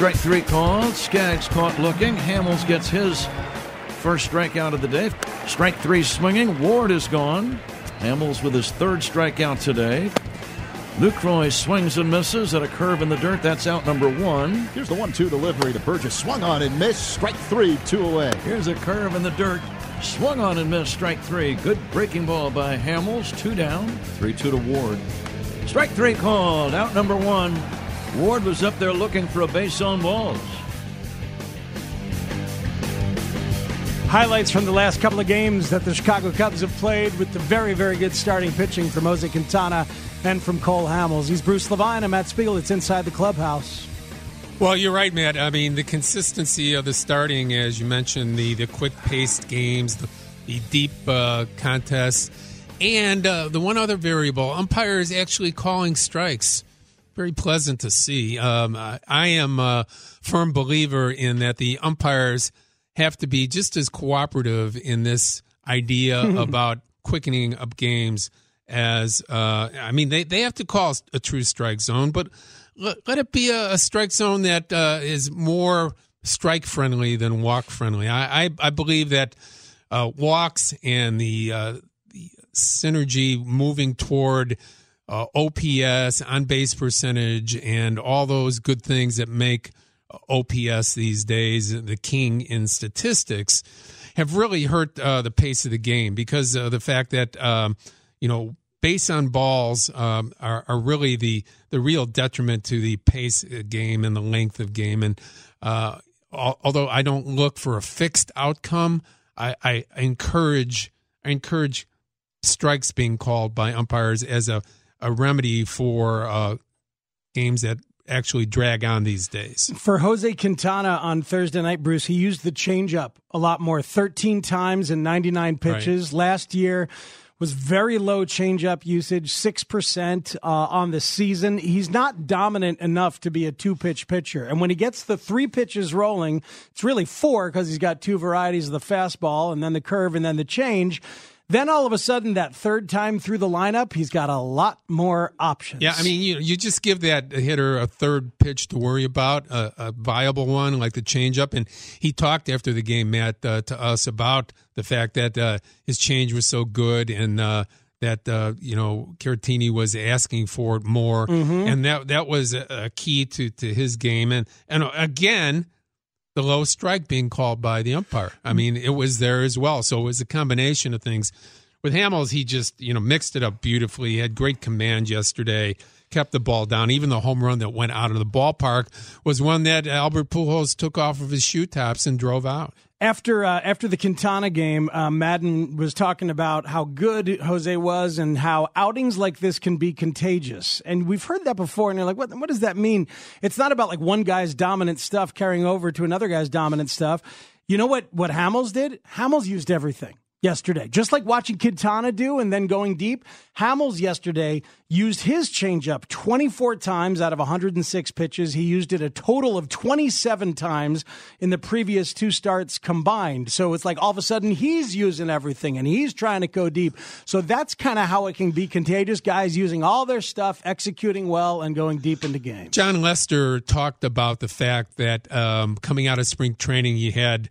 Strike three called. Skaggs caught looking. Hamels gets his first strikeout of the day. Strike three swinging. Ward is gone. Hamels with his third strikeout today. Lucroy swings and misses at a curve in the dirt. That's out number one. Here's the one-two delivery to Burgess. Swung on and missed. Strike three, two away. Here's a curve in the dirt. Swung on and missed. Strike three. Good breaking ball by Hamels. Two down. Three-two to Ward. Strike three called. Out number one. Ward was up there looking for a base on balls. Highlights from the last couple of games that the Chicago Cubs have played with the very, very good starting pitching from Jose Quintana and from Cole Hamels. He's Bruce Levine and Matt Spiegel. It's inside the clubhouse. Well, you're right, Matt. I mean, the consistency of the starting, as you mentioned, the, the quick paced games, the, the deep uh, contests, and uh, the one other variable umpires actually calling strikes very pleasant to see. Um, I am a firm believer in that the umpires have to be just as cooperative in this idea about quickening up games as uh, I mean they, they have to call a true strike zone, but let, let it be a, a, strike zone that uh, is more strike friendly than walk friendly. I, I, I believe that uh, walks and the, uh, the synergy moving toward uh, OPS, on base percentage, and all those good things that make OPS these days the king in statistics have really hurt uh, the pace of the game because of the fact that um, you know base on balls um, are, are, really the the real detriment to the pace game and the length of game. And uh, although I don't look for a fixed outcome I, I encourage I encourage strikes being called by umpires as a a remedy for uh, games that actually drag on these days. For Jose Quintana on Thursday night, Bruce, he used the changeup a lot more 13 times in 99 pitches. Right. Last year was very low changeup usage, 6% uh, on the season. He's not dominant enough to be a two pitch pitcher. And when he gets the three pitches rolling, it's really four because he's got two varieties of the fastball and then the curve and then the change. Then all of a sudden, that third time through the lineup, he's got a lot more options. Yeah, I mean, you you just give that hitter a third pitch to worry about, a, a viable one like the changeup. And he talked after the game, Matt, uh, to us about the fact that uh, his change was so good and. Uh, that uh, you know Caratini was asking for it more, mm-hmm. and that that was a, a key to, to his game. And and again, the low strike being called by the umpire. I mean, it was there as well. So it was a combination of things. With Hamels, he just, you know, mixed it up beautifully. He had great command yesterday, kept the ball down. Even the home run that went out of the ballpark was one that Albert Pujols took off of his shoe tops and drove out after uh, after the Quintana game, uh, Maddon was talking about how good Jose was and how outings like this can be contagious. And we've heard that before, and you're like, what, what does that mean? It's not about like one guy's dominant stuff carrying over to another guy's dominant stuff. You know what? What Hamels did? Hamels used everything yesterday. Just like watching Quintana do and then going deep, Hamels yesterday used his changeup 24 times out of 106 pitches. He used it a total of 27 times in the previous two starts combined. So it's like all of a sudden he's using everything and he's trying to go deep. So that's kind of how it can be contagious. Guys using all their stuff, executing well, and going deep into games. Jon Lester talked about the fact that um, coming out of spring training, he had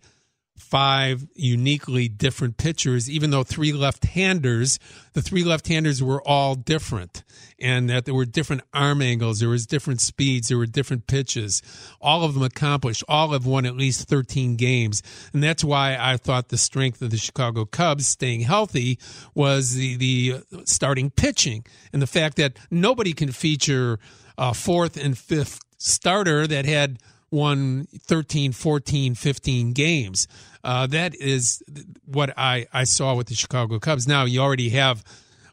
five uniquely different pitchers, even though three left handers, the three left handers were all different and that there were different arm angles, there was different speeds, there were different pitches. All of them accomplished, all have won at least 13 games. And that's why I thought the strength of the Chicago Cubs staying healthy was the, the uh, starting pitching and the fact that nobody can feature a fourth and fifth starter that had won 13, 14, 15 games. Uh, that is what I, I saw with the Chicago Cubs. Now, you already have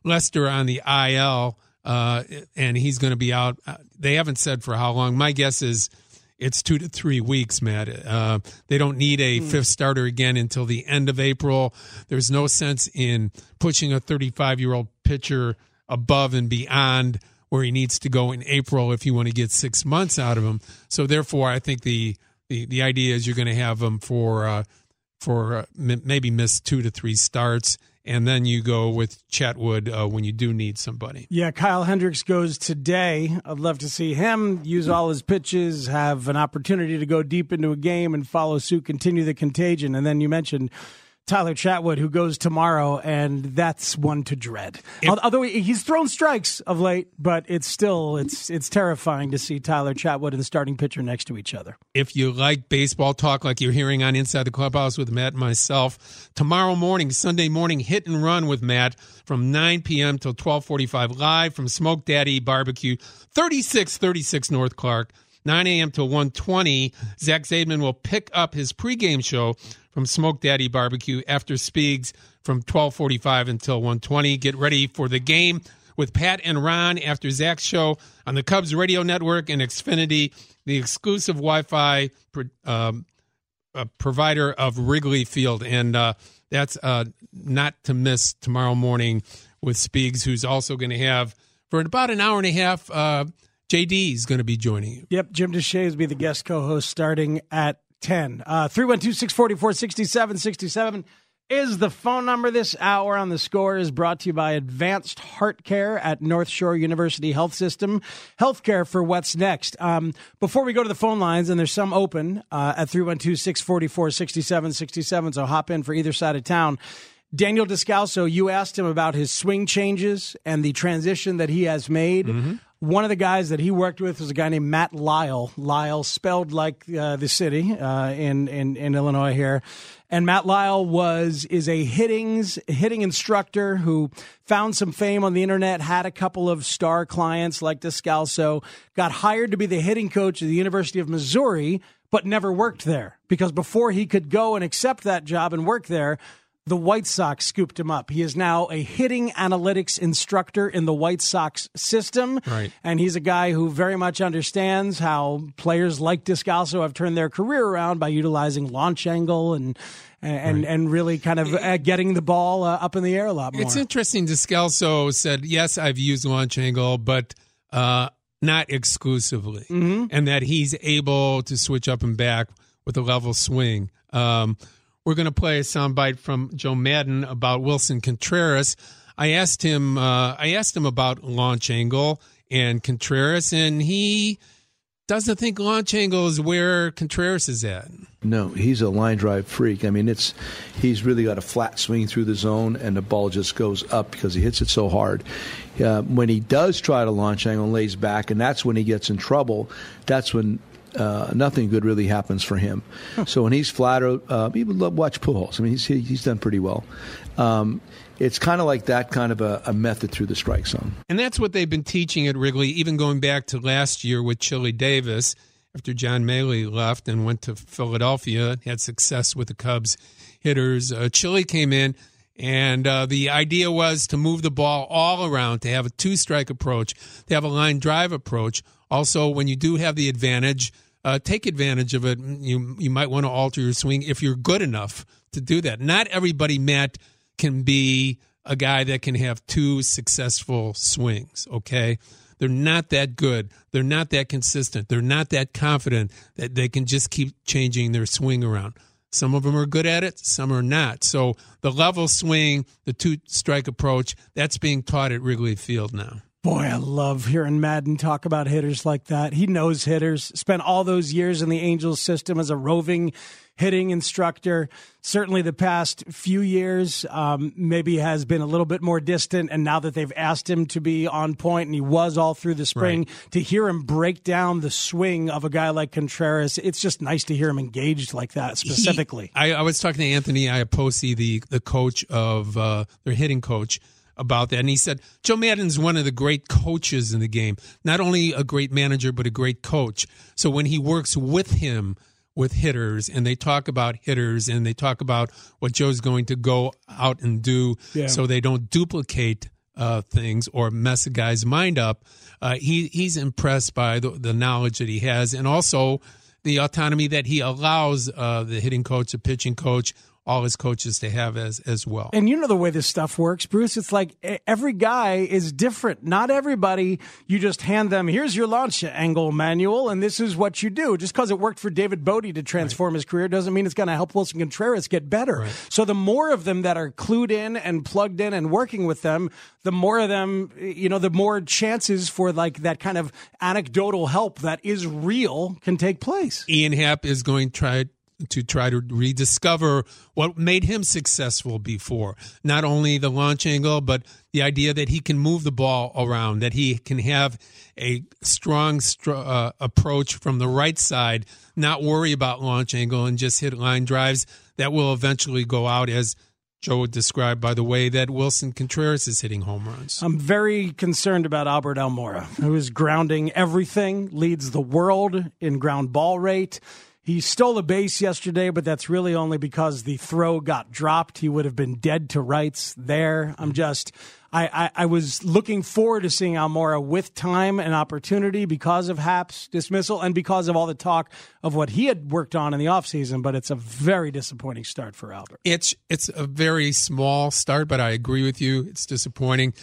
Lester on the IL, uh, and he's going to be out. Uh, they haven't said for how long. My guess is it's two to three weeks, Matt. Uh, they don't need a mm. fifth starter again until the end of April. There's no sense in pushing a 35 year old pitcher above and beyond where he needs to go in April if you want to get six months out of him. So therefore, I think the the, the idea is you're going to have him for uh, for uh, m- maybe miss two to three starts. And then you go with Chatwood uh, when you do need somebody. Yeah, Kyle Hendricks goes today. I'd love to see him use all his pitches, have an opportunity to go deep into a game and follow suit, continue the contagion. And then you mentioned Tyler Chatwood, who goes tomorrow, and that's one to dread. If, Although he's thrown strikes of late, but it's still it's it's terrifying to see Tyler Chatwood and the starting pitcher next to each other. If you like baseball talk, like you're hearing on Inside the Clubhouse with Matt and myself, tomorrow morning, Sunday morning, hit and run with Matt from 9 p.m. till 12:45, live from Smoke Daddy Barbecue, 3636 North Clark. 9 a.m. to 1:20. Zach Zaidman will pick up his pregame show from Smoke Daddy Barbecue after Speegs from 12:45 until 1:20. Get ready for the game with Pat and Ron after Zach's show on the Cubs Radio Network and Xfinity, the exclusive Wi-Fi um, uh, provider of Wrigley Field, and uh, that's uh, not to miss tomorrow morning with Speegs, who's also going to have for about an hour and a half. Uh, JD is going to be joining you. Yep, Jim Deshaies will be the guest co-host starting at 10. Uh, 312-644-6767 is the phone number this hour on the score is brought to you by Advanced Heart Care at North Shore University Health System. Healthcare for what's next. Um, before we go to the phone lines, and there's some open uh, at 312-644-6767, so hop in for either side of town. Daniel Descalso, you asked him about his swing changes and the transition that he has made. Mm-hmm. One of the guys that he worked with was a guy named Matt Lisle. Lisle, spelled like uh, the city uh, in, in in Illinois here, and Matt Lisle was is a hittings hitting instructor who found some fame on the internet, had a couple of star clients like Descalso, got hired to be the hitting coach at the University of Missouri, but never worked there because before he could go and accept that job and work there the White Sox scooped him up. He is now a hitting analytics instructor in the White Sox system. Right. And he's a guy who very much understands how players like Descalso have turned their career around by utilizing launch angle and and right. and really kind of uh, getting the ball uh, up in the air a lot more. It's interesting. Descalso said, "Yes, I've used launch angle, but uh, not exclusively," mm-hmm. and that he's able to switch up and back with a level swing. Um, we're going to play a soundbite from Joe Maddon about Willson Contreras. I asked him. Uh, I asked him about launch angle and Contreras, and he doesn't think launch angle is where Contreras is at. No, he's a line drive freak. I mean, it's he's really got a flat swing through the zone, and the ball just goes up because he hits it so hard. Uh, when he does try to launch angle and lays back, and that's when he gets in trouble. That's when uh, nothing good really happens for him. so when he's flatter, uh, people love watch Pujols. I mean, he's he's done pretty well. Um, it's kind of like that kind of a, a, method through the strike zone. And that's what they've been teaching at Wrigley, even going back to last year with Chili Davis after John Mallee left and went to Philadelphia, had success with the Cubs hitters. Uh, Chili came in. And uh, the idea was to move the ball all around, to have a two strike approach, to have a line drive approach. Also, when you do have the advantage, uh, take advantage of it. You you might want to alter your swing if you're good enough to do that. Not everybody, Matt, can be a guy that can have two successful swings. Okay, they're not that good. They're not that consistent. They're not that confident that they can just keep changing their swing around. Some of them are good at it, some are not. So the level swing, the two strike approach, that's being taught at Wrigley Field now. Boy, I love hearing Maddon talk about hitters like that. He knows hitters. Spent all those years in the Angels system as a roving hitting instructor. Certainly, the past few years, um, maybe has been a little bit more distant. And now that they've asked him to be on point, and he was all through the spring, right. to hear him break down the swing of a guy like Contreras, it's just nice to hear him engaged like that specifically. He, I, I, was talking to Anthony Iapoce, the the coach of uh, their hitting coach about that. And he said, Joe Maddon's one of the great coaches in the game. Not only a great manager, but a great coach. So when he works with him, with hitters and they talk about hitters and they talk about what Joe's going to go out and do yeah. so they don't duplicate uh, things or mess a guy's mind up. Uh, he he's impressed by the, the, knowledge that he has and also the autonomy that he allows uh, the hitting coach, the pitching coach, all his coaches to have as as well. And you know the way this stuff works, Bruce. It's like every guy is different. Not everybody. You just hand them here's your launch angle manual, and this is what you do. Just because it worked for David Bote to transform right. his career doesn't mean it's going to help Willson Contreras get better. Right. So the more of them that are clued in and plugged in and working with them, the more of them, you know, the more chances for like that kind of anecdotal help that is real can take place. Ian Happ is going to try to try to rediscover what made him successful before. Not only the launch angle, but the idea that he can move the ball around, that he can have a strong uh, approach from the right side, not worry about launch angle and just hit line drives that will eventually go out as Joe described by the way that Willson Contreras is hitting home runs. I'm very concerned about Albert Almora, who is grounding everything, leads the world in ground ball rate. He stole a base yesterday, but that's really only because the throw got dropped. He would have been dead to rights there. I'm mm-hmm. just, I, I, I was looking forward to seeing Almora with time and opportunity because of Happ's dismissal and because of all the talk of what he had worked on in the offseason, but it's a very disappointing start for Albert. It's, it's a very small start, but I agree with you. It's disappointing.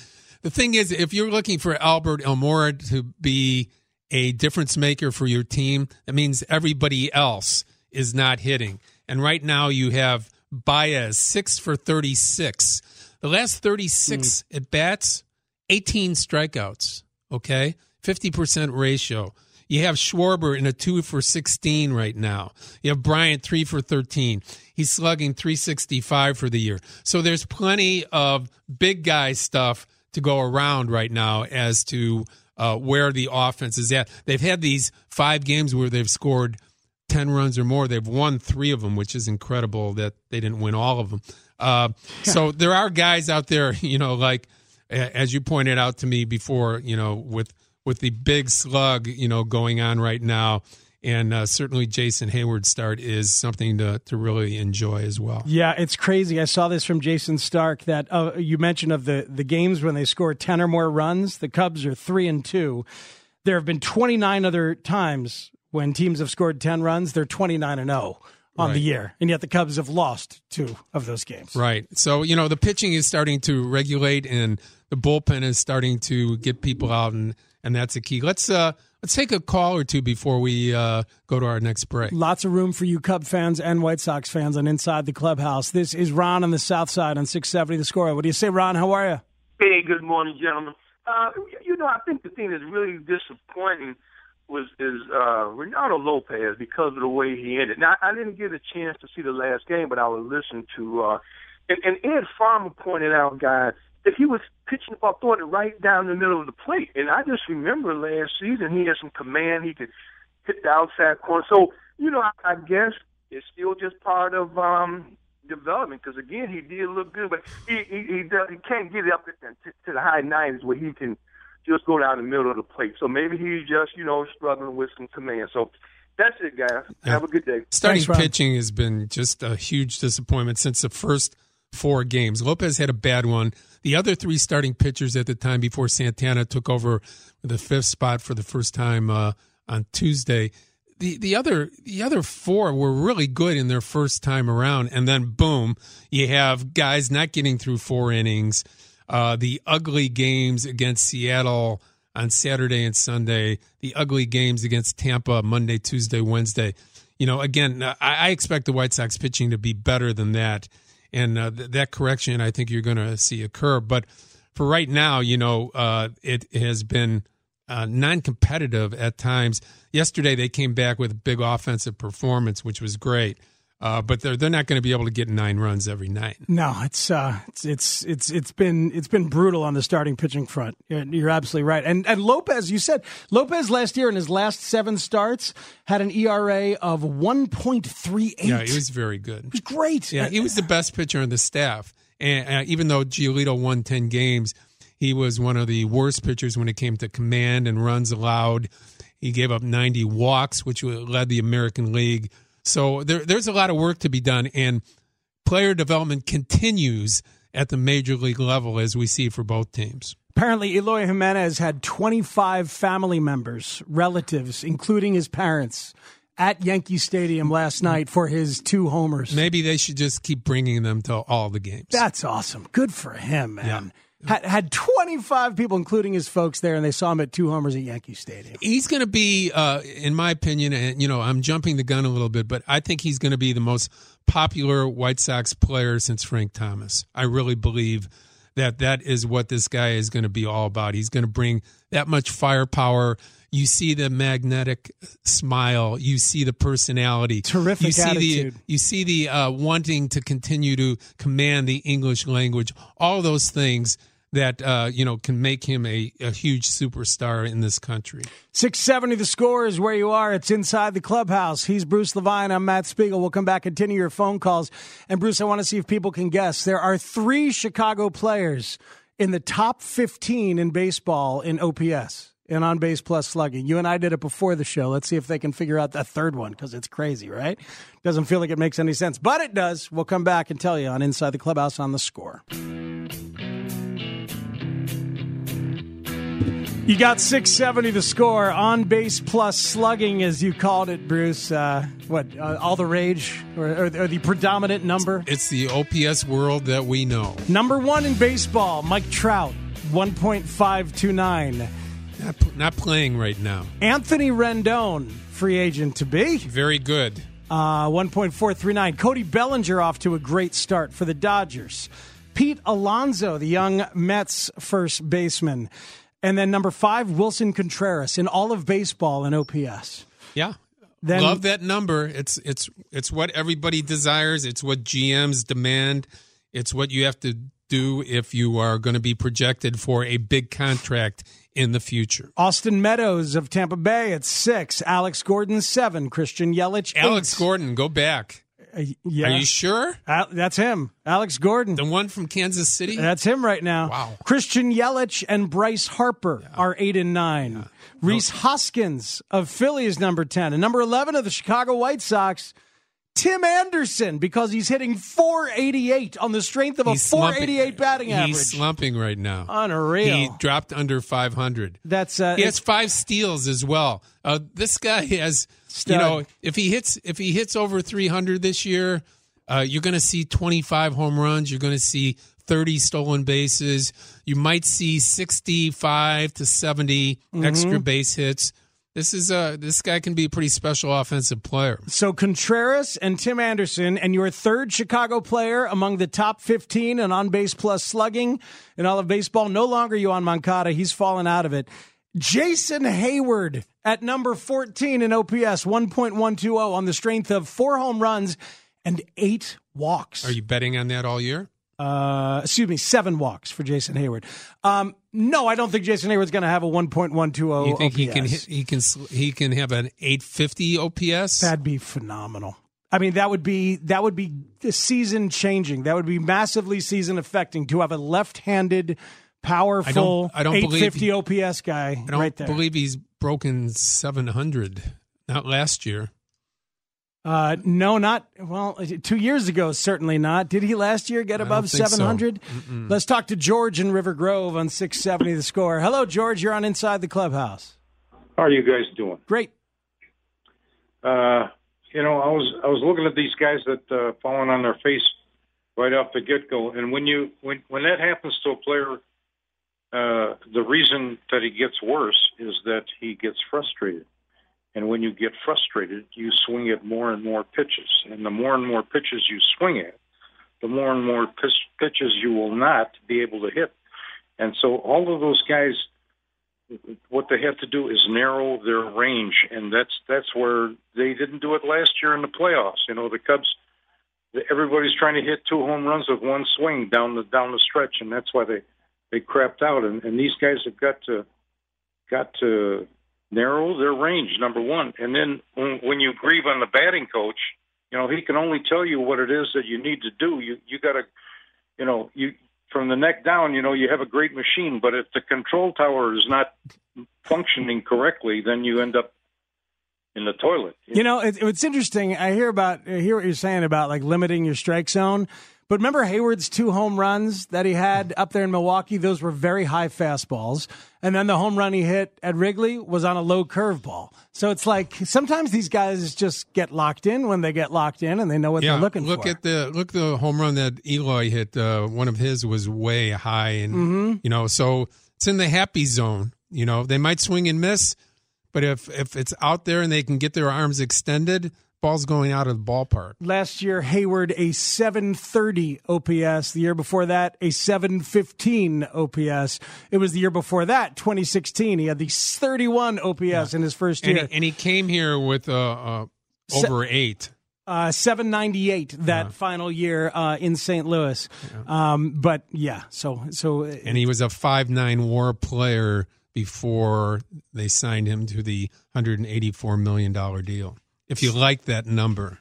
The thing is, if you're looking for Albert Almora to be a difference maker for your team, that means everybody else is not hitting. And right now you have Baez, six for 36. The last 36 mm. at bats, 18 strikeouts, okay? 50% ratio. You have Schwarber in a two for 16 right now. You have Bryant three for 13. He's slugging 365 for the year. So there's plenty of big guy stuff to go around right now as to uh, where the offense is at. They've had these five games where they've scored 10 runs or more. They've won three of them, which is incredible that they didn't win all of them. Uh, so there are guys out there, you know, like as you pointed out to me before, you know, with with the big slug, you know, going on right now and uh, certainly Jason Heyward's start is something to, to really enjoy as well. Yeah, it's crazy. I saw this from Jayson Stark that uh, you mentioned of the, the games when they score 10 or more runs. The Cubs are 3 and 2. There have been 29 other times when teams have scored 10 runs, they're 29 and 0 on right. the year. And yet the Cubs have lost two of those games. Right. So, you know, the pitching is starting to regulate and the bullpen is starting to get people out and and that's a key. Let's uh Let's take a call or two before we uh, go to our next break. Lots of room for you Cub fans and White Sox fans on Inside the Clubhouse. This is Ron on the South Side on 670 The Score. What do you say, Ron? How are you? Hey, good morning, gentlemen. Uh, you know, I think the thing that's really disappointing was is uh, Reynaldo Lopez because of the way he ended. Now, I didn't get a chance to see the last game, but I was listening to, uh, and, and Ed Farmer pointed out, guys, that he was pitching the ball, throwing it right down the middle of the plate. And I just remember last season he had some command. He could hit the outside corner. So you know, I, I guess it's still just part of um development because again he did look good, but he he he, does, he can't get it up to, to the high nineties where he can just go down the middle of the plate. So maybe he's just you know struggling with some command. So. That's it, guys. Yeah. Have a good day. Starting Thanks, pitching has been just a huge disappointment since the first four games. Lopez had a bad one. The other three starting pitchers at the time before Santana took over the fifth spot for the first time uh, on Tuesday. The the other the other four were really good in their first time around, and then boom, you have guys not getting through four innings. Uh, the ugly games against Seattle on Saturday and Sunday. The ugly games against Tampa Monday, Tuesday, Wednesday. You know, again, I, I expect the White Sox pitching to be better than that and uh, th- that correction I think you're going to see occur. But for right now, you know, uh, it has been uh, non-competitive at times. Yesterday, they came back with a big offensive performance, which was great. Uh, but they're they're not going to be able to get nine runs every night. No, it's uh, it's it's it's it's been it's been brutal on the starting pitching front. You're, you're, absolutely right. And and Lopez, you said Lopez last year in his last seven starts had an ERA of 1.38. Yeah, he was very good. It was great. Yeah, he was the best pitcher on the staff. And uh, even though Giolito won ten games, he was one of the worst pitchers when it came to command and runs allowed. He gave up 90 walks, which led the American League so there, there's a lot of work to be done, and player development continues at the major league level as we see for both teams. Apparently, Eloy Jimenez had 25 family members, relatives, including his parents, at Yankee Stadium last night for his two homers. Maybe they should just keep bringing them to all the games. That's awesome. Good for him, man. Yeah had, had 25 people, including his folks, there, and they saw him at two homers at Yankee Stadium. He's going to be, uh, in my opinion, and you know, I'm jumping the gun a little bit, but I think he's going to be the most popular White Sox player since Frank Thomas. I really believe that that is what this guy is going to be all about. He's going to bring that much firepower. You see the magnetic smile. You see the personality. Terrific you see attitude. The, you see the uh, wanting to continue to command the English language. All those things that uh, you know can make him a, a huge superstar in this country. 670 the score is where you are. It's inside the clubhouse. He's Bruce Levine. I'm Matt Spiegel. We'll come back, and continue your phone calls. And Bruce, I want to see if people can guess. There are three Chicago players in the top 15 in baseball in OPS and on base plus slugging. You and I did it before the show. Let's see if they can figure out that third one because it's crazy, right? Doesn't feel like it makes any sense, but it does. We'll come back and tell you on Inside the Clubhouse on the score. You got 670 the score on base plus slugging, as you called it, Bruce. Uh, what, uh, all the rage or, or, or, the predominant number? It's the OPS world that we know. Number one in baseball, Mike Trout, 1.529. Not, not playing right now. Anthony Rendon, free agent to be. Very good. Uh, 1.439. Cody Bellinger off to a great start for the Dodgers. Pete Alonso, the young Mets first baseman. And then number five, Willson Contreras in all of baseball in OPS. Yeah. Then, Love that number. It's it's it's what everybody desires. It's what GMs demand. It's what you have to do if you are going to be projected for a big contract in the future. Austin Meadows of Tampa Bay at six. Alex Gordon seven. Christian Yelich. Alex eight. Gordon, go back. Uh, yeah. Are you sure? That's him, Alex Gordon. The one from Kansas City? That's him right now. Wow. Christian Yelich and Bryce Harper yeah. are 8 and 9. Yeah. Rhys no. Hoskins of Philly is number 10. And number 11 of the Chicago White Sox, Tim Anderson, because he's hitting 488 on the strength of he's a 488 slumping. batting average. He's slumping right now. Unreal. He dropped under 500. That's uh, He has five steals as well. Uh, this guy has – Stud. You know, if he hits if he hits over 300 this year, uh, you're going to see 25 home runs. You're going to see 30 stolen bases. You might see 65 to 70 mm-hmm. extra base hits. This is a this guy can be a pretty special offensive player. So Contreras and Tim Anderson, and your third Chicago player among the top 15 and on base plus slugging in all of baseball. No longer Yoan Moncada. He's fallen out of it. Jason Heyward at number 14 in OPS, 1.120 on the strength of four home runs and eight walks. Are you betting on that all year? Uh, excuse me, seven walks for Jason Heyward. Um, no, I don't think Jason Heyward's going to have a 1.120. You think OPS. he can he can he can have an 850 OPS? That'd be phenomenal. I mean, that would be that would be season changing. That would be massively season affecting to have a left-handed powerful I don't, I don't 850 believe, OPS guy I don't right there. believe he's broken 700. Not last year. Uh, no, not well. Two years ago, certainly not. Did he last year get above seven hundred? So. Let's talk to George in River Grove on six seventy. The score. Hello, George. You're on Inside the Clubhouse. How are you guys doing? Great. Uh, you know, I was I was looking at these guys that uh, falling on their face right off the get go, and when you when when that happens to a player uh, the reason that he gets worse is that he gets frustrated. And when you get frustrated, you swing at more and more pitches. And the more and more pitches you swing at, the more and more pitches you will not be able to hit. And so all of those guys, what they have to do is narrow their range, and that's that's where they didn't do it last year in the playoffs. You know, the Cubs, everybody's trying to hit two home runs with one swing down the down the stretch, and that's why they they crapped out. And, and these guys have got to got to narrow their range, number one. And then when, when you grieve on the batting coach, you know he can only tell you what it is that you need to do. You you got to, you know, you from the neck down, you know, you have a great machine, but if the control tower is not functioning correctly, then you end up in the toilet. You know, it, it's interesting. I hear about, I hear what you're saying about like limiting your strike zone. But remember Heyward's two home runs that he had up there in Milwaukee? Those were very high fastballs. And then the home run he hit at Wrigley was on a low curveball. So it's like sometimes these guys just get locked in when they get locked in and they know what yeah, they're looking look for. Look at the look the home run that Eloy hit. Uh, one of his was way high, and Mm-hmm. you know, so it's in the happy zone. You know, they might swing and miss, but if if it's out there and they can get their arms extended, ball's going out of the ballpark. Last year, Heyward a 730 OPS. The year before that, a 715 OPS. It was the year before that, 2016. He had the 31 OPS in his first And year. he, and he came here with uh, uh, Se- over eight. uh, 798 that final year uh, in St. Louis. Um, but yeah, so so and he was a five nine WAR player before they signed him to the hundred and eighty four million dollar deal. If you like that number,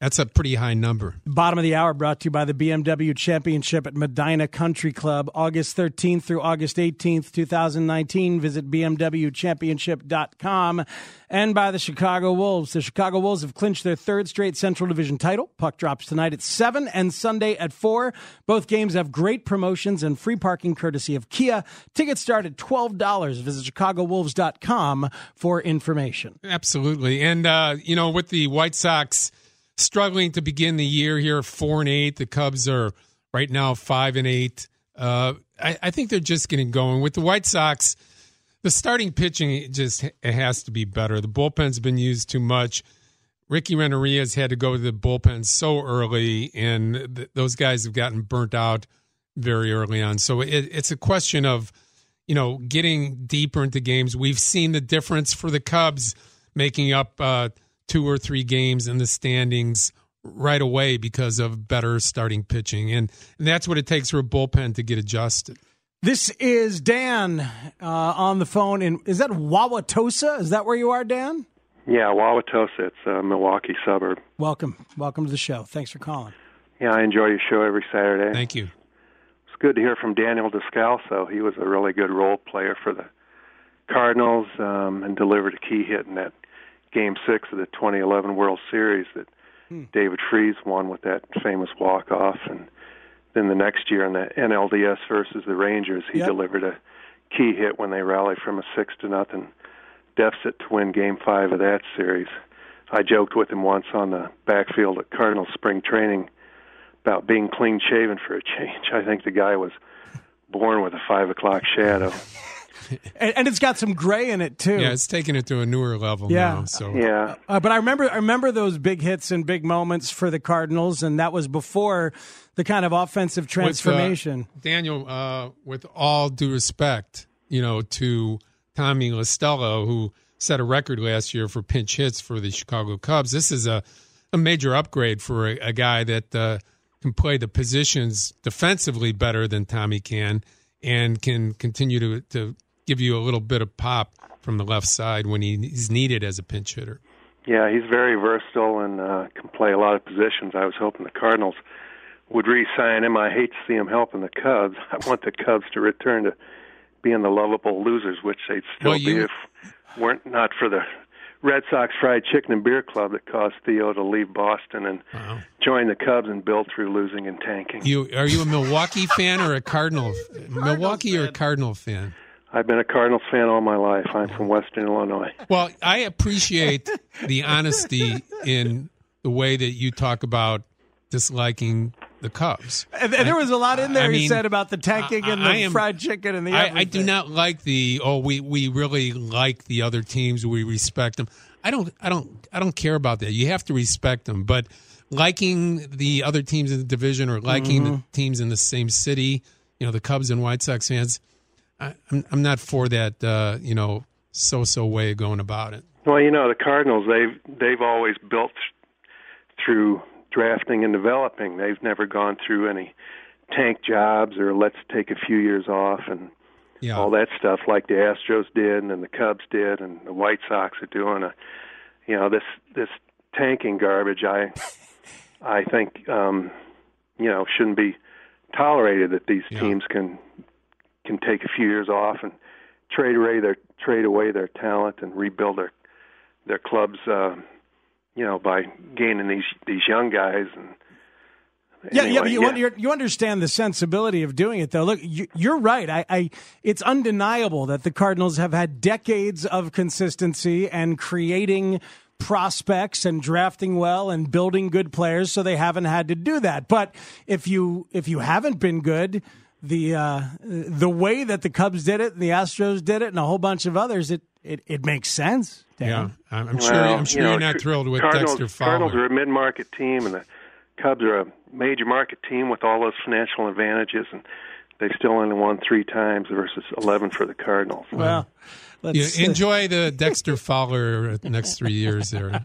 that's a pretty high number. Bottom of the hour brought to you by the BMW Championship at Medinah Country Club, August 13th through August 18th, 2019. Visit BMWChampionship.com. And by the Chicago Wolves. The Chicago Wolves have clinched their third straight Central Division title. Puck drops tonight at 7 and Sunday at 4. Both games have great promotions and free parking courtesy of Kia. Tickets start at $12. Visit ChicagoWolves.com for information. Absolutely, and uh, you know, with the White Sox struggling to begin the year here, four and eight. The Cubs are right now five and eight. Uh, I, I think they're just getting going with the White Sox. The starting pitching just it has to be better. The bullpen's been used too much. Ricky Renteria's had to go to the bullpen so early, and th- those guys have gotten burnt out very early on. So it, it's a question of, you know, getting deeper into games. We've seen the difference for the Cubs making up uh, two or three games in the standings right away because of better starting pitching, and, and that's what it takes for a bullpen to get adjusted. This is Dan uh, on the phone. In is that Wauwatosa? Is that where you are, Dan? Yeah, Wauwatosa. It's a Milwaukee suburb. Welcome, welcome to the show. Thanks for calling. Yeah, I enjoy your show every Saturday. Thank you. It's good to hear from Daniel Descalso. He was a really good role player for the Cardinals um, and delivered a key hit in that Game Six of the 2011 World Series that hmm. David Freese won with that famous walk off, and then the next year in the NLDS versus the Rangers, he Yep. delivered a key hit when they rallied from a six to nothing deficit to win Game Five of that series. I joked with him once on the backfield at Cardinal spring training about being clean shaven for a change. I think the guy was born with a five o'clock shadow. And, and it's got some gray in it too. Yeah, it's taking it to a newer level Yeah. now. So Yeah, Uh, but I remember, I remember those big hits and big moments for the Cardinals, and that was before the kind of offensive With, uh, transformation. Daniel, uh, with all due respect, you know, to Tommy La Stella, who set a record last year for pinch hits for the Chicago Cubs, this is a, a major upgrade for a, a guy that uh, can play the positions defensively better than Tommy can and can continue to, to give you a little bit of pop from the left side when he's needed as a pinch hitter. yeah, he's very versatile and uh, can play a lot of positions. I was hoping the Cardinals would re-sign him. I hate to see him helping the Cubs. I want the Cubs to return to being the lovable losers, which they'd still Well, you- be if weren't not for the Red Sox Fried Chicken and Beer Club that caused Theo to leave Boston and Wow. join the Cubs and build through losing and tanking. You are you a Milwaukee fan or a Cardinal? Milwaukee or a Cardinal fan? I've been a Cardinals fan all my life. I'm from Western Illinois. Well, I appreciate the honesty in the way that you talk about disliking the Cubs. And, and there was a lot in there I he mean, said about the tanking I- and the am- fried chicken and the. I, I do not like the oh we we really like the other teams we respect them. I don't I don't I don't care about that. You have to respect them, but liking the other teams in the division or liking Mm-hmm. the teams in the same city you know the Cubs and White Sox fans. I, I'm I'm not for that. Uh, you know, so-so way of going about it. Well, you know, the Cardinals they've they've always built through drafting and developing. They've never gone through any tank jobs or let's take a few years off and Yeah. all that stuff like the Astros did and the Cubs did and the White Sox are doing. A, you know, this this tanking garbage. I I think um, you know shouldn't be tolerated that these Yeah. teams can can take a few years off and trade away their trade away their talent and rebuild their their clubs. Uh, you know, by gaining these these young guys and Yeah, yeah, but you, under- you understand the sensibility of doing it, though. Look, you, you're right. I, I, it's undeniable that the Cardinals have had decades of consistency and creating prospects and drafting well and building good players, so they haven't had to do that. But if you if you haven't been good, the uh, the way that the Cubs did it, and the Astros did it, and a whole bunch of others, it it, it makes sense. Dan. Yeah, I'm I'm sure. I'm sure you know, you're not thrilled with Cardinals, Dexter Fowler. Cardinals are a mid-market team, and the Cubs are a major market team with all those financial advantages, and they still only won three times versus 11 for the Cardinals. Well, let's You enjoy the Dexter Fowler next three years there.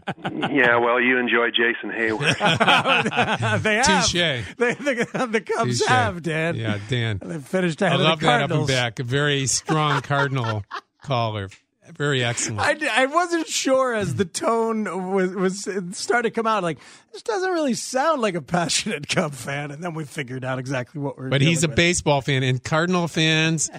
yeah, well, you enjoy Jason Heyward. they have. Touche. They, the, the Cubs Touche. have, Dan. Yeah, Dan. They finished I love of the that up and back. A very strong Cardinal caller. Very excellent. I, I wasn't sure as the tone was, was started to come out. Like this doesn't really sound like a passionate Cub fan, and then we figured out exactly what we're. but he's a with. baseball fan, and Cardinal fans,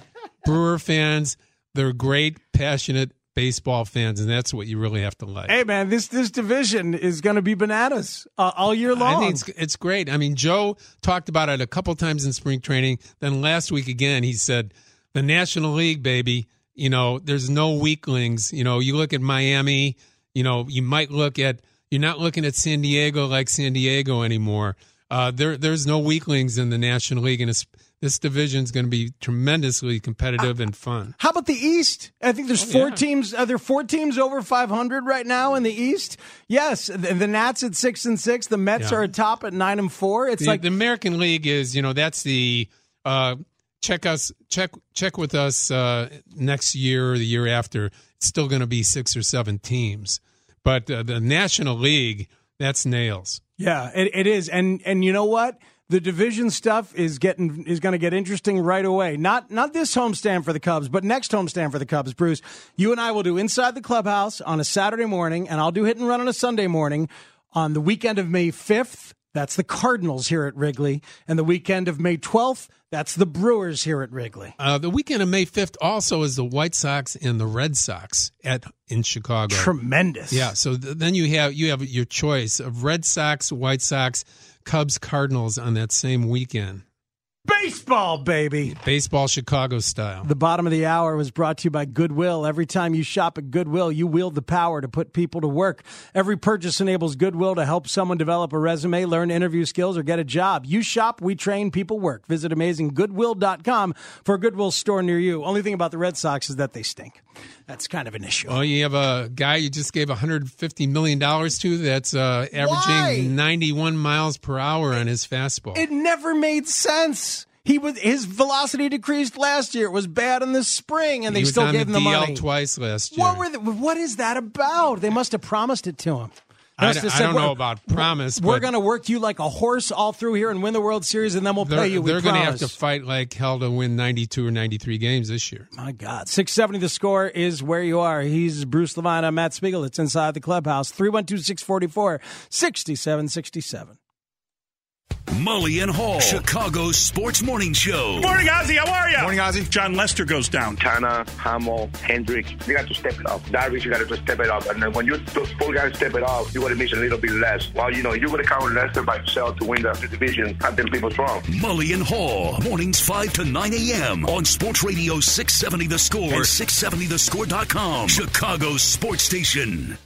Brewer fans, they're great, passionate baseball fans, and that's what you really have to like. Hey man, this this division is going to be bananas uh, all year long. I think it's it's great. I mean, Joe talked about it a couple times in spring training. Then last week again, he said the National League, baby. You know, there's no weaklings. You know, you look at Miami. You know, you might look at. You're not looking at San Diego like San Diego anymore. Uh, there, there's no weaklings in the National League, and it's, this division is going to be tremendously competitive and fun. How about the East? I think there's Oh, four yeah. teams. Are there four teams over 500 right now in the East? Yes, the, the Nats at six and six. The Mets Yeah. are atop at nine and four. It's the, like the American League is, you know, that's the uh, check us check check with us uh, next year or the year after. It's still going to be six or seven teams, but uh, the National League that's nails. Yeah, it, it is, and and you know what? The division stuff is getting is going to get interesting right away. Not not this homestand for the Cubs, but next homestand for the Cubs. Bruce, you and I will do inside the clubhouse on a Saturday morning, and I'll do hit and run on a Sunday morning on the weekend of May fifth. That's the Cardinals here at Wrigley, and the weekend of May twelfth. That's the Brewers here at Wrigley. Uh, the weekend of May fifth also is the White Sox and the Red Sox at in Chicago. Tremendous. Yeah, so th- then you have you have your choice of Red Sox, White Sox, Cubs, Cardinals on that same weekend. Baseball, baby. Baseball Chicago style. The bottom of the hour was brought to you by Goodwill. Every time you shop at Goodwill, you wield the power to put people to work. Every purchase enables Goodwill to help someone develop a resume, learn interview skills, or get a job. You shop, we train, people work. Visit amazinggoodwill.com for a Goodwill store near you. Only thing about the Red Sox is that they stink. That's kind of an issue. Well, you have a guy you just gave 150 million dollars to that's uh, Why? averaging 91 miles per hour on his fastball. It never made sense. He was his velocity decreased last year. It was bad in the spring, and they still gave the him the DL money. twice last year. What were the, what is that about? They must have promised it to him. I, must have don't know about promise. We're going to work you like a horse all through here and win the World Series, and then we'll pay you. We they're going to have to fight like hell to win 92 or 93 games this year. My God. 670 the score is where you are. He's Bruce Levine. I'm Matt Spiegel. It's inside the clubhouse. 312 644 6767. Mully and Hall, Chicago's sports morning show. Morning, Ozzy. How are you? Morning, Ozzy. Jon Lester goes down. Tana, Hamill, Hendricks, You got to step it up. Darvish, you got to just step it up. And then when you those four guys step it up, you got to miss a little bit less. Well, you know, you're going to count Lester by himself to win the division. Have them people strong. Mully and Hall, mornings 5 to 9 a.m. on Sports Radio 670 The Score and 670thescore.com, Chicago's sports station.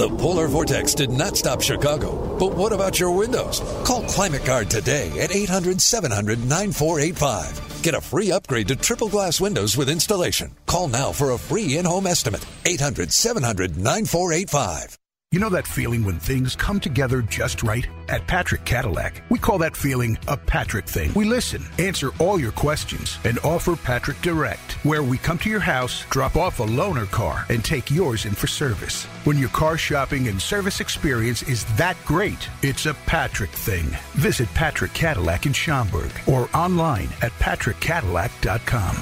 The polar vortex did not stop Chicago. But what about your windows? Call Climate Guard today at 800 700 9485. Get a free upgrade to triple glass windows with installation. Call now for a free in home estimate. 800 700 9485. You know that feeling when things come together just right? At Patrick Cadillac, we call that feeling a Patrick thing. We listen, answer all your questions, and offer Patrick Direct, where we come to your house, drop off a loaner car, and take yours in for service. When your car shopping and service experience is that great, it's a Patrick thing. Visit Patrick Cadillac in Schaumburg or online at patrickcadillac.com.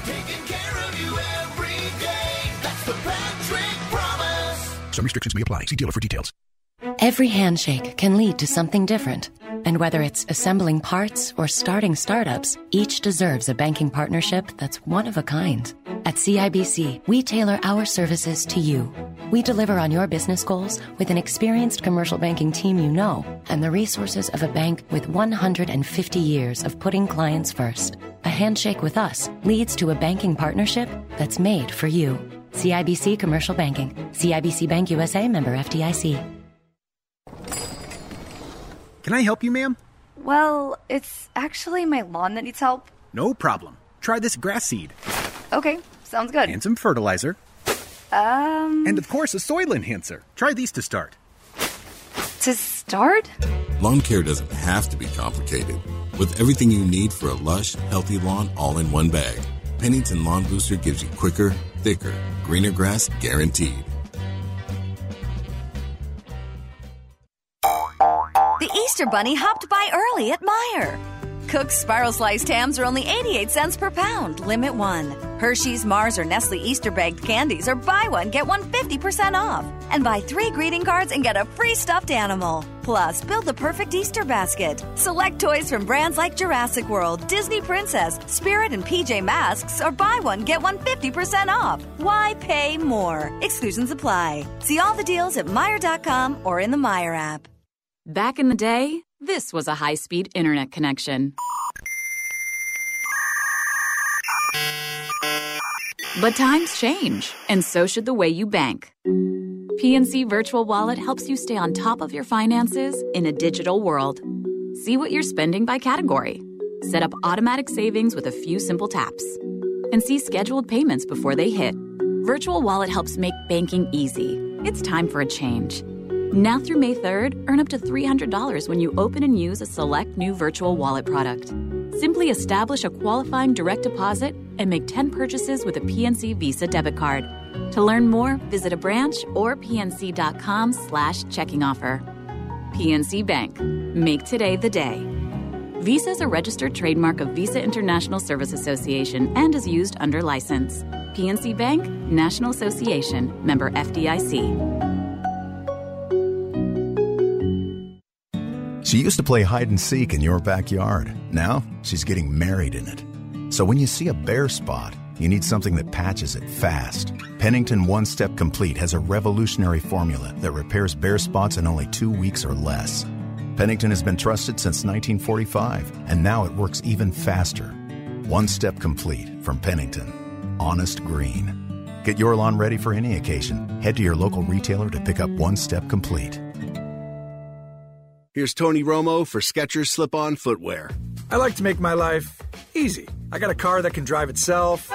Some restrictions may apply. See dealer for details. Every handshake can lead to something different. And whether it's assembling parts or starting startups, each deserves a banking partnership that's one of a kind. At CIBC, we tailor our services to you. We deliver on your business goals with an experienced commercial banking team you know and the resources of a bank with 150 years of putting clients first. A handshake with us leads to a banking partnership that's made for you. CIBC Commercial Banking. CIBC Bank USA member FDIC. Can I help you, ma'am? Well, it's actually my lawn that needs help. No problem. Try this grass seed. Okay, sounds good. And some fertilizer. Um. And of course, a soil enhancer. Try these to start. To start? Lawn care doesn't have to be complicated. With everything you need for a lush, healthy lawn all in one bag, Pennington Lawn Booster gives you quicker, thicker, greener grass guaranteed. The Easter Bunny hopped by early at Meijer. Cooked spiral sliced hams are only 88 cents per pound, limit one. Hershey's, Mars, or Nestle Easter bagged candies are buy one, get one 50% off. And buy three greeting cards and get a free stuffed animal. Plus, build the perfect Easter basket. Select toys from brands like Jurassic World, Disney Princess, Spirit, and PJ Masks, or buy one, get one 50% off. Why pay more? Exclusions apply. See all the deals at Meijer.com or in the Meijer app. Back in the day, this was a high speed internet connection. But times change, and so should the way you bank. PNC Virtual Wallet helps you stay on top of your finances in a digital world. See what you're spending by category. Set up automatic savings with a few simple taps. And see scheduled payments before they hit. Virtual Wallet helps make banking easy. It's time for a change. Now through May 3rd, earn up to $300 when you open and use a select new virtual wallet product. Simply establish a qualifying direct deposit and make 10 purchases with a PNC Visa debit card. To learn more, visit a branch or pnc.com slash checking offer. PNC Bank. Make today the day. Visa is a registered trademark of Visa International Service Association and is used under license. PNC Bank, National Association, member FDIC. She used to play hide and seek in your backyard. Now she's getting married in it. So when you see a bare spot, you need something that patches it fast. Pennington One Step Complete has a revolutionary formula that repairs bare spots in only two weeks or less. Pennington has been trusted since 1945, and now it works even faster. One Step Complete from Pennington. Honest Green. Get your lawn ready for any occasion. Head to your local retailer to pick up One Step Complete. Here's Tony Romo for Skechers Slip On Footwear. I like to make my life easy. I got a car that can drive itself,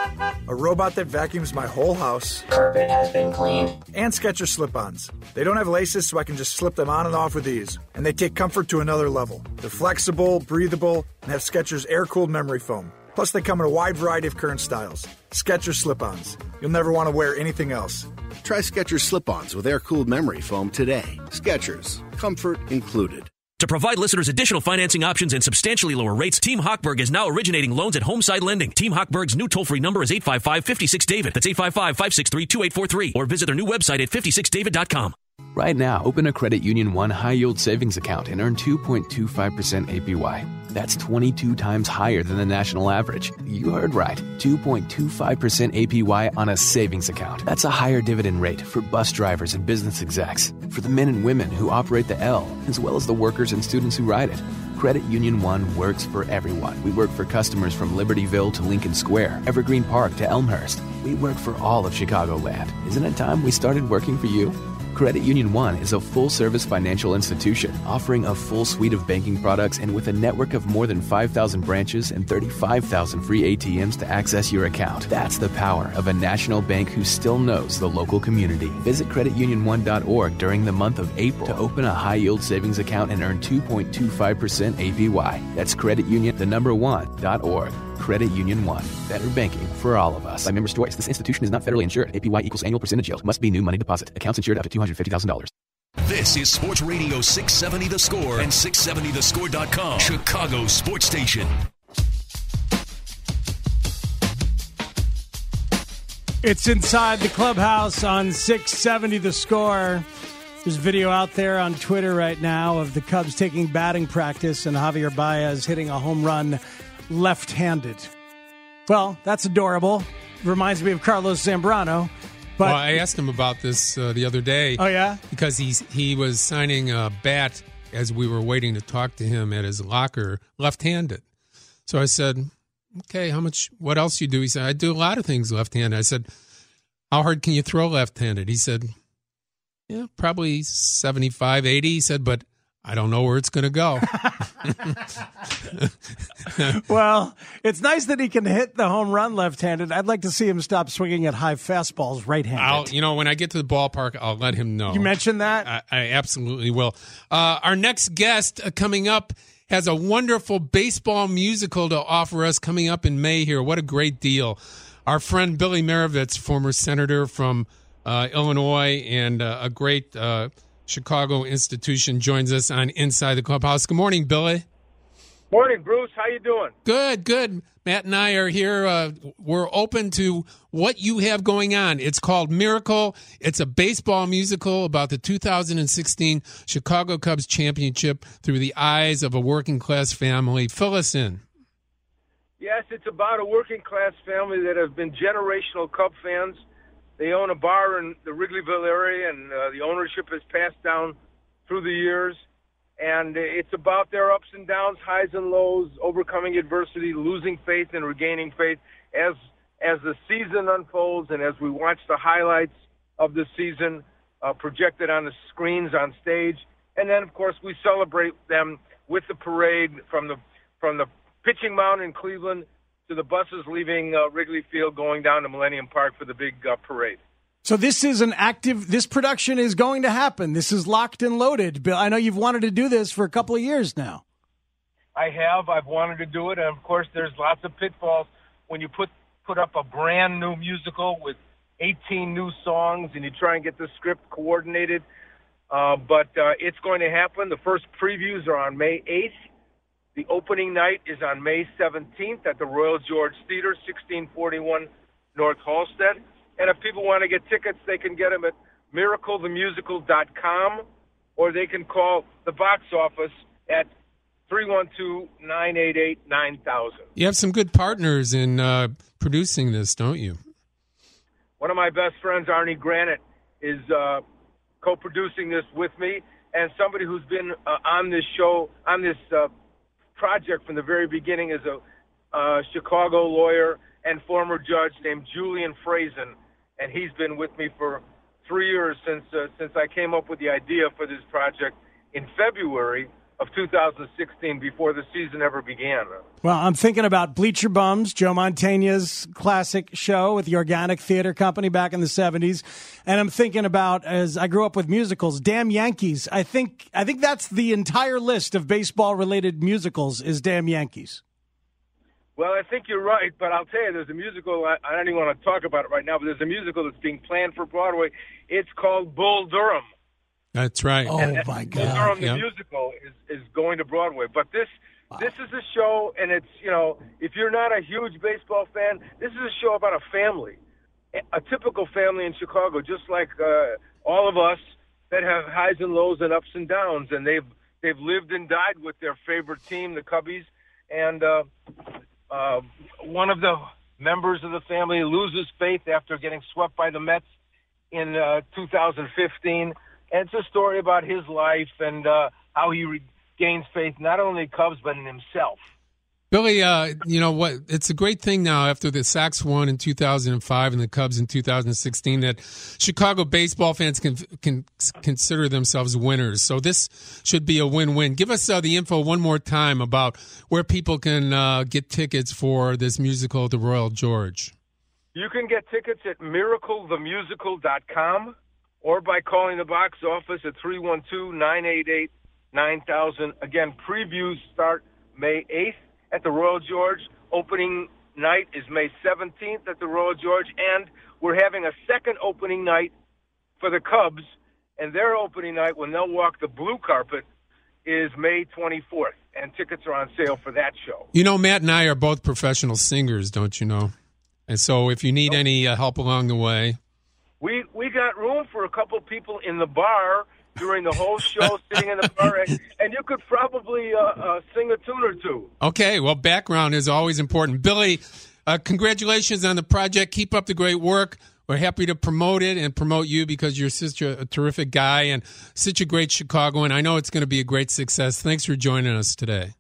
a robot that vacuums my whole house. Carpet has been cleaned. And Skechers slip-ons. They don't have laces, so I can just slip them on and off with ease. And they take comfort to another level. They're flexible, breathable, and have Skechers air-cooled memory foam. Plus, they come in a wide variety of current styles. Skechers slip-ons. You'll never want to wear anything else. Try Skechers slip-ons with air-cooled memory foam today. Skechers, comfort included. To provide listeners additional financing options and substantially lower rates, Team Hochberg is now originating loans at Homeside Lending. Team Hochberg's new toll-free number is 855-56-DAVID. That's 855-563-2843. Or visit their new website at 56david.com. Right now, open a Credit Union One high yield savings account and earn 2.25% APY. That's 22 times higher than the national average. You heard right 2.25% APY on a savings account. That's a higher dividend rate for bus drivers and business execs, for the men and women who operate the L, as well as the workers and students who ride it. Credit Union One works for everyone. We work for customers from Libertyville to Lincoln Square, Evergreen Park to Elmhurst. We work for all of Chicagoland. Isn't it time we started working for you? Credit Union One is a full service financial institution offering a full suite of banking products and with a network of more than 5,000 branches and 35,000 free ATMs to access your account. That's the power of a national bank who still knows the local community. Visit creditunion1.org during the month of April to open a high yield savings account and earn 2.25% APY. That's creditunion, the number one.org. Credit Union One. Better banking for all of us. By member Stoics, this institution is not federally insured. APY equals annual percentage yield. Must be new money deposit. Accounts insured up to $250,000. This is Sports Radio 670 The Score and 670thescore.com. Chicago Sports Station. It's inside the clubhouse on 670 The Score. There's video out there on Twitter right now of the Cubs taking batting practice and Javier Baez hitting a home run left handed. Well, that's adorable. Reminds me of Carlos Zambrano. But well, I asked him about this uh, the other day. Oh yeah, because he's he was signing a bat as we were waiting to talk to him at his locker, left-handed. So I said, "Okay, how much? What else you do?" He said, "I do a lot of things left-handed." I said, "How hard can you throw left-handed?" He said, "Yeah, probably 75, 80. He said, "But I don't know where it's going to go. well, it's nice that he can hit the home run left-handed. I'd like to see him stop swinging at high fastballs right-handed. I'll, you know, when I get to the ballpark, I'll let him know. You mentioned that. I, I absolutely will. Uh, our next guest uh, coming up has a wonderful baseball musical to offer us coming up in May. Here, what a great deal! Our friend Billy Marovitz, former senator from uh, Illinois, and uh, a great uh, Chicago institution joins us on Inside the Clubhouse. Good morning, Billy. Morning, Bruce. How you doing? Good, good. Matt and I are here. Uh, we're open to what you have going on. It's called Miracle. It's a baseball musical about the 2016 Chicago Cubs championship through the eyes of a working class family. Fill us in. Yes, it's about a working class family that have been generational Cub fans they own a bar in the Wrigleyville area, and uh, the ownership has passed down through the years. And it's about their ups and downs, highs and lows, overcoming adversity, losing faith and regaining faith as as the season unfolds and as we watch the highlights of the season uh, projected on the screens on stage. And then, of course, we celebrate them with the parade from the from the pitching mound in Cleveland to the buses leaving uh, Wrigley Field going down to Millennium Park for the big uh, parade. So this is an active. This production is going to happen. This is locked and loaded. Bill, I know you've wanted to do this for a couple of years now. I have. I've wanted to do it, and of course, there's lots of pitfalls when you put put up a brand new musical with 18 new songs, and you try and get the script coordinated. Uh, but uh, it's going to happen. The first previews are on May 8th. The opening night is on May 17th at the Royal George Theater, 1641 North Halsted. And if people want to get tickets, they can get them at miraclethemusical.com or they can call the box office at 312-988-9000. You have some good partners in uh, producing this, don't you? One of my best friends, Arnie Granite, is uh, co-producing this with me, and somebody who's been uh, on this show, on this uh, project from the very beginning is a uh, Chicago lawyer and former judge named Julian Frazen, and he's been with me for three years since uh, since I came up with the idea for this project in February of 2016 before the season ever began. Well, I'm thinking about Bleacher Bums, Joe Mantegna's classic show with the Organic Theater Company back in the 70s, and I'm thinking about as I grew up with musicals, Damn Yankees. I think I think that's the entire list of baseball related musicals is Damn Yankees. Well, I think you're right, but I'll tell you, there's a musical. I, I don't even want to talk about it right now, but there's a musical that's being planned for Broadway. It's called Bull Durham that's right. Oh my God! Durham, the yep. musical is is going to Broadway, but this wow. this is a show, and it's you know if you're not a huge baseball fan, this is a show about a family, a typical family in Chicago, just like uh, all of us that have highs and lows and ups and downs, and they've they've lived and died with their favorite team, the Cubbies, and uh, uh, one of the members of the family loses faith after getting swept by the Mets in uh, 2015 and it's a story about his life and uh, how he regains faith not only in Cubs but in himself. Billy, uh, you know what? It's a great thing now after the Sox won in 2005 and the Cubs in 2016 that Chicago baseball fans can can consider themselves winners. So this should be a win-win. Give us uh, the info one more time about where people can uh, get tickets for this musical, The Royal George. You can get tickets at miraclethemusical.com or by calling the box office at 312-988-9000. Again, previews start May 8th at the Royal George. Opening night is May 17th at the Royal George, and we're having a second opening night for the Cubs, and their opening night when they'll walk the blue carpet is May 24th, and tickets are on sale for that show. You know, Matt and I are both professional singers, don't you know? And so if you need any uh, help along the way, we we got room for a couple people in the bar during the whole show, sitting in the bar, and, and you could probably uh, uh, sing a tune or two. Okay, well, background is always important. Billy, uh, congratulations on the project. Keep up the great work. We're happy to promote it and promote you because you're such a, a terrific guy and such a great Chicagoan. I know it's going to be a great success. Thanks for joining us today.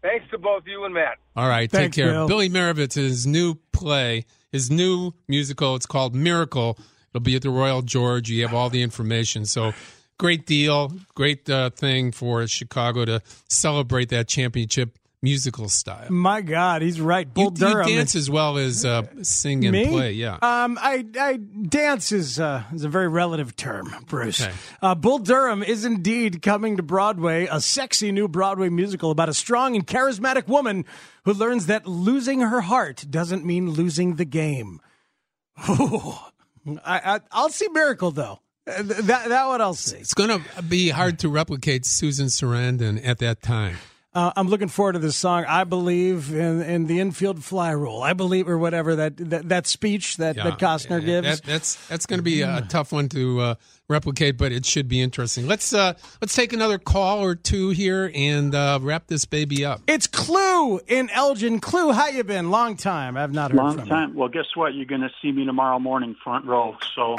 Thanks to both you and Matt. All right, Thanks, take care. Bill. Billy Marovitz, his new play, his new musical. It's called Miracle. It'll be at the Royal George. You have all the information. So great deal, great uh, thing for Chicago to celebrate that championship musical style. My God, he's right. Bull You, you Durham. dance as well as uh, sing and Me? play. Yeah. Um, I, I dance is uh, is a very relative term, Bruce. Okay. Uh, Bull Durham is indeed coming to Broadway, a sexy new Broadway musical about a strong and charismatic woman who learns that losing her heart doesn't mean losing the game. Ooh. I, I, I'll see Miracle though. Uh, That that what I'll see. It's going to be hard to replicate Susan Sarandon at that time. Uh, I'm looking forward to this song. I believe in, in the infield fly rule. I believe, or whatever that that, that speech that, that Costner Yeah, gives. That, that's that's going to be a tough one to uh, replicate, but it should be interesting. Let's uh, let's take another call or two here and uh, wrap this baby up. It's Clue in Elgin. Clue, how you been? Long time. I've not heard Long from time. Well, guess what? You're going to see me tomorrow morning, front row. So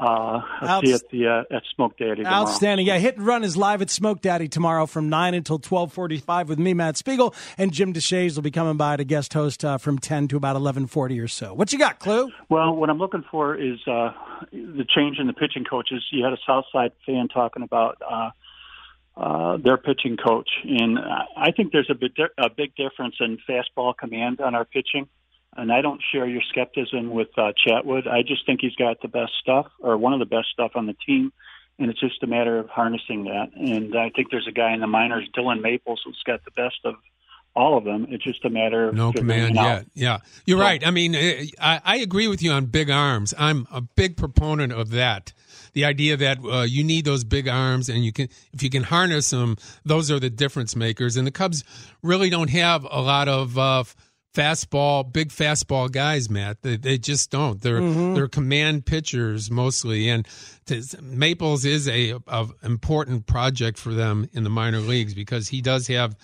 uh, I'll see you at the uh, at Smoke Daddy tomorrow. Outstanding. Yeah, Hit and Run is live at Smoke Daddy tomorrow from 9 until 1245 with me, Matt Spiegel, and Jim Deshaies will be coming by to guest host uh, from 10 to about 1140 or so. What you got, Clue? Well, what I'm looking for is uh, the change in the pitching coaches. You had a Southside fan talking about uh, uh, their pitching coach, and I I think there's a big, a big difference in fastball command on our pitching. And I don't share your skepticism with uh, Chatwood. I just think he's got the best stuff, or one of the best stuff on the team, and it's just a matter of harnessing that. And I think there's a guy in the minors, Dylan Maples, who's got the best of all of them. It's just a matter of No command yet. Yeah, you're right. I mean, eh, I, I agree with you on big arms. I'm a big proponent of that. The idea that uh, you need those big arms, and you can, if you can harness them, those are the difference makers. And the Cubs really don't have a lot of uh, fastball, big fastball guys, Matt. They, they just don't. They're Mhm. they're command pitchers mostly, and to, Maples is a, a important project for them in the minor leagues because he does have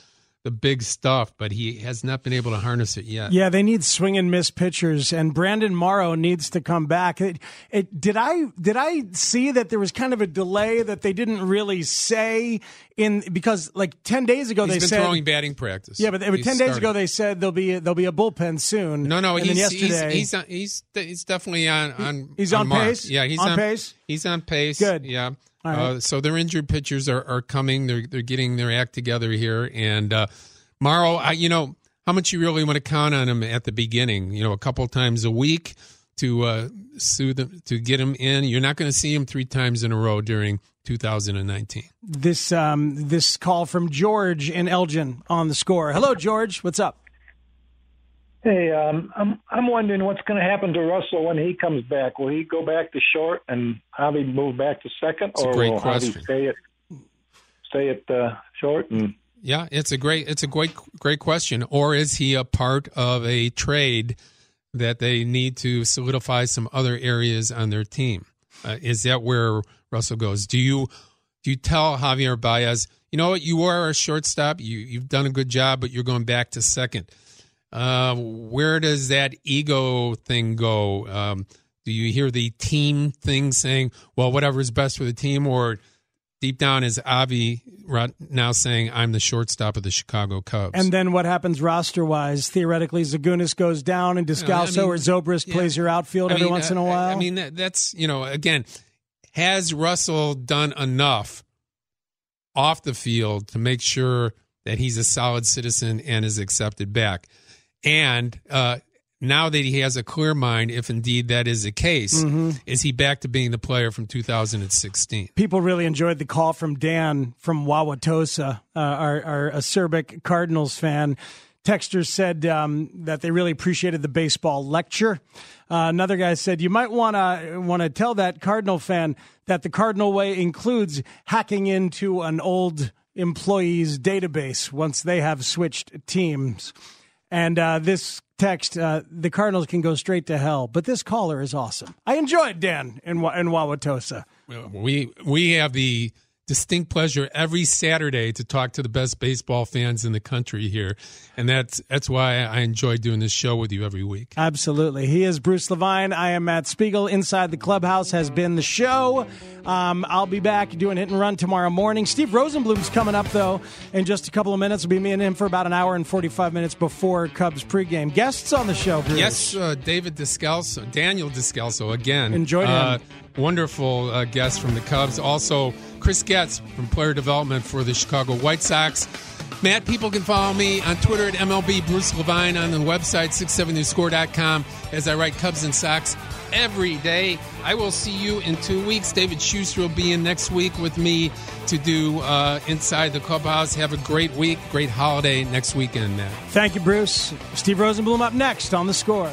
the big stuff, but he has not been able to harness it yet. Yeah, they need swing and miss pitchers, and Brandon Morrow needs to come back. It, it, did I did I see that there was kind of a delay that they didn't really say in because like ten days ago He's they been said throwing batting practice. yeah, but, but ten days ago they said there'll be there'll be a bullpen soon. No, no, and he's, yesterday he's he's he's he's definitely on on He's on mark. pace? Yeah, he's On on, pace? He's on pace. Good. Yeah. Right. Uh, so their injured pitchers are, are coming. They're they're getting their act together here. And uh, Morrow, I, you know, how much you really want to count on him at the beginning? You know, a couple times a week to uh, soothe him, to get him in. You're not going to see him three times in a row during 2019. this um this call from George in Elgin on the score. Hello, George. What's up? Hey, um, I'm I'm wondering what's going to happen to Russell when he comes back. Will he go back to short and Javi move back to second, It's a or great will question. Javi stay at stay at uh, short? And Yeah, it's a great it's a great great question. Or is he a part of a trade that they need to solidify some other areas on their team? Uh, is that where Russell goes? Do you do you tell Javier Baez, you know what, you are a shortstop, you you've done a good job, but you're going back to second. Uh, where does that ego thing go? Um, do you hear the team thing saying, well, whatever is best for the team, or deep down is Avi right now saying, I'm the shortstop of the Chicago Cubs. And then what happens roster wise? Theoretically, Zagunis goes down and Descalso I mean, or Zobrist yeah. plays your outfield I every mean, once in a while. I mean, that, that's, you know, again, has Russell done enough off the field to make sure that he's a solid citizen and is accepted back? And uh, now that he has a clear mind, if indeed that is the case, Mhm. is he back to being the player from 2016? People really enjoyed the call from Dan from Wauwatosa, uh, our, our acerbic Cardinals fan. Texters said um, that they really appreciated the baseball lecture. Uh, another guy said you might want to want to tell that Cardinal fan that the Cardinal way includes hacking into an old employee's database once they have switched teams. And uh, this text, uh, the Cardinals can go straight to hell, but this caller is awesome. I enjoyed Dan in, in Wauwatosa. We we have the distinct pleasure every Saturday to talk to the best baseball fans in the country here, and that's that's why I enjoy doing this show with you every week. Absolutely. He is Bruce Levine. I am Matt Spiegel. Inside the Clubhouse has been the show. Um, I'll be back doing hit and run tomorrow morning. Steve Rosenbloom's coming up, though, in just a couple of minutes. It'll be me and him for about an hour and 45 minutes before Cubs pregame. Guests on the show, Bruce. Yes, uh, David Descalso, Daniel Descalso again. Enjoyed him. Uh, wonderful uh, guest from the Cubs. Also, Chris Getz from player development for the Chicago White Sox. Matt, people can follow me on Twitter at MLB Bruce Levine on the website 670score.com as I write Cubs and Sox every day. I will see you in two weeks. David Schuster will be in next week with me to do uh, Inside the Clubhouse. Have a great week, great holiday next weekend, Matt. Thank you, Bruce. Steve Rosenbloom up next on the score.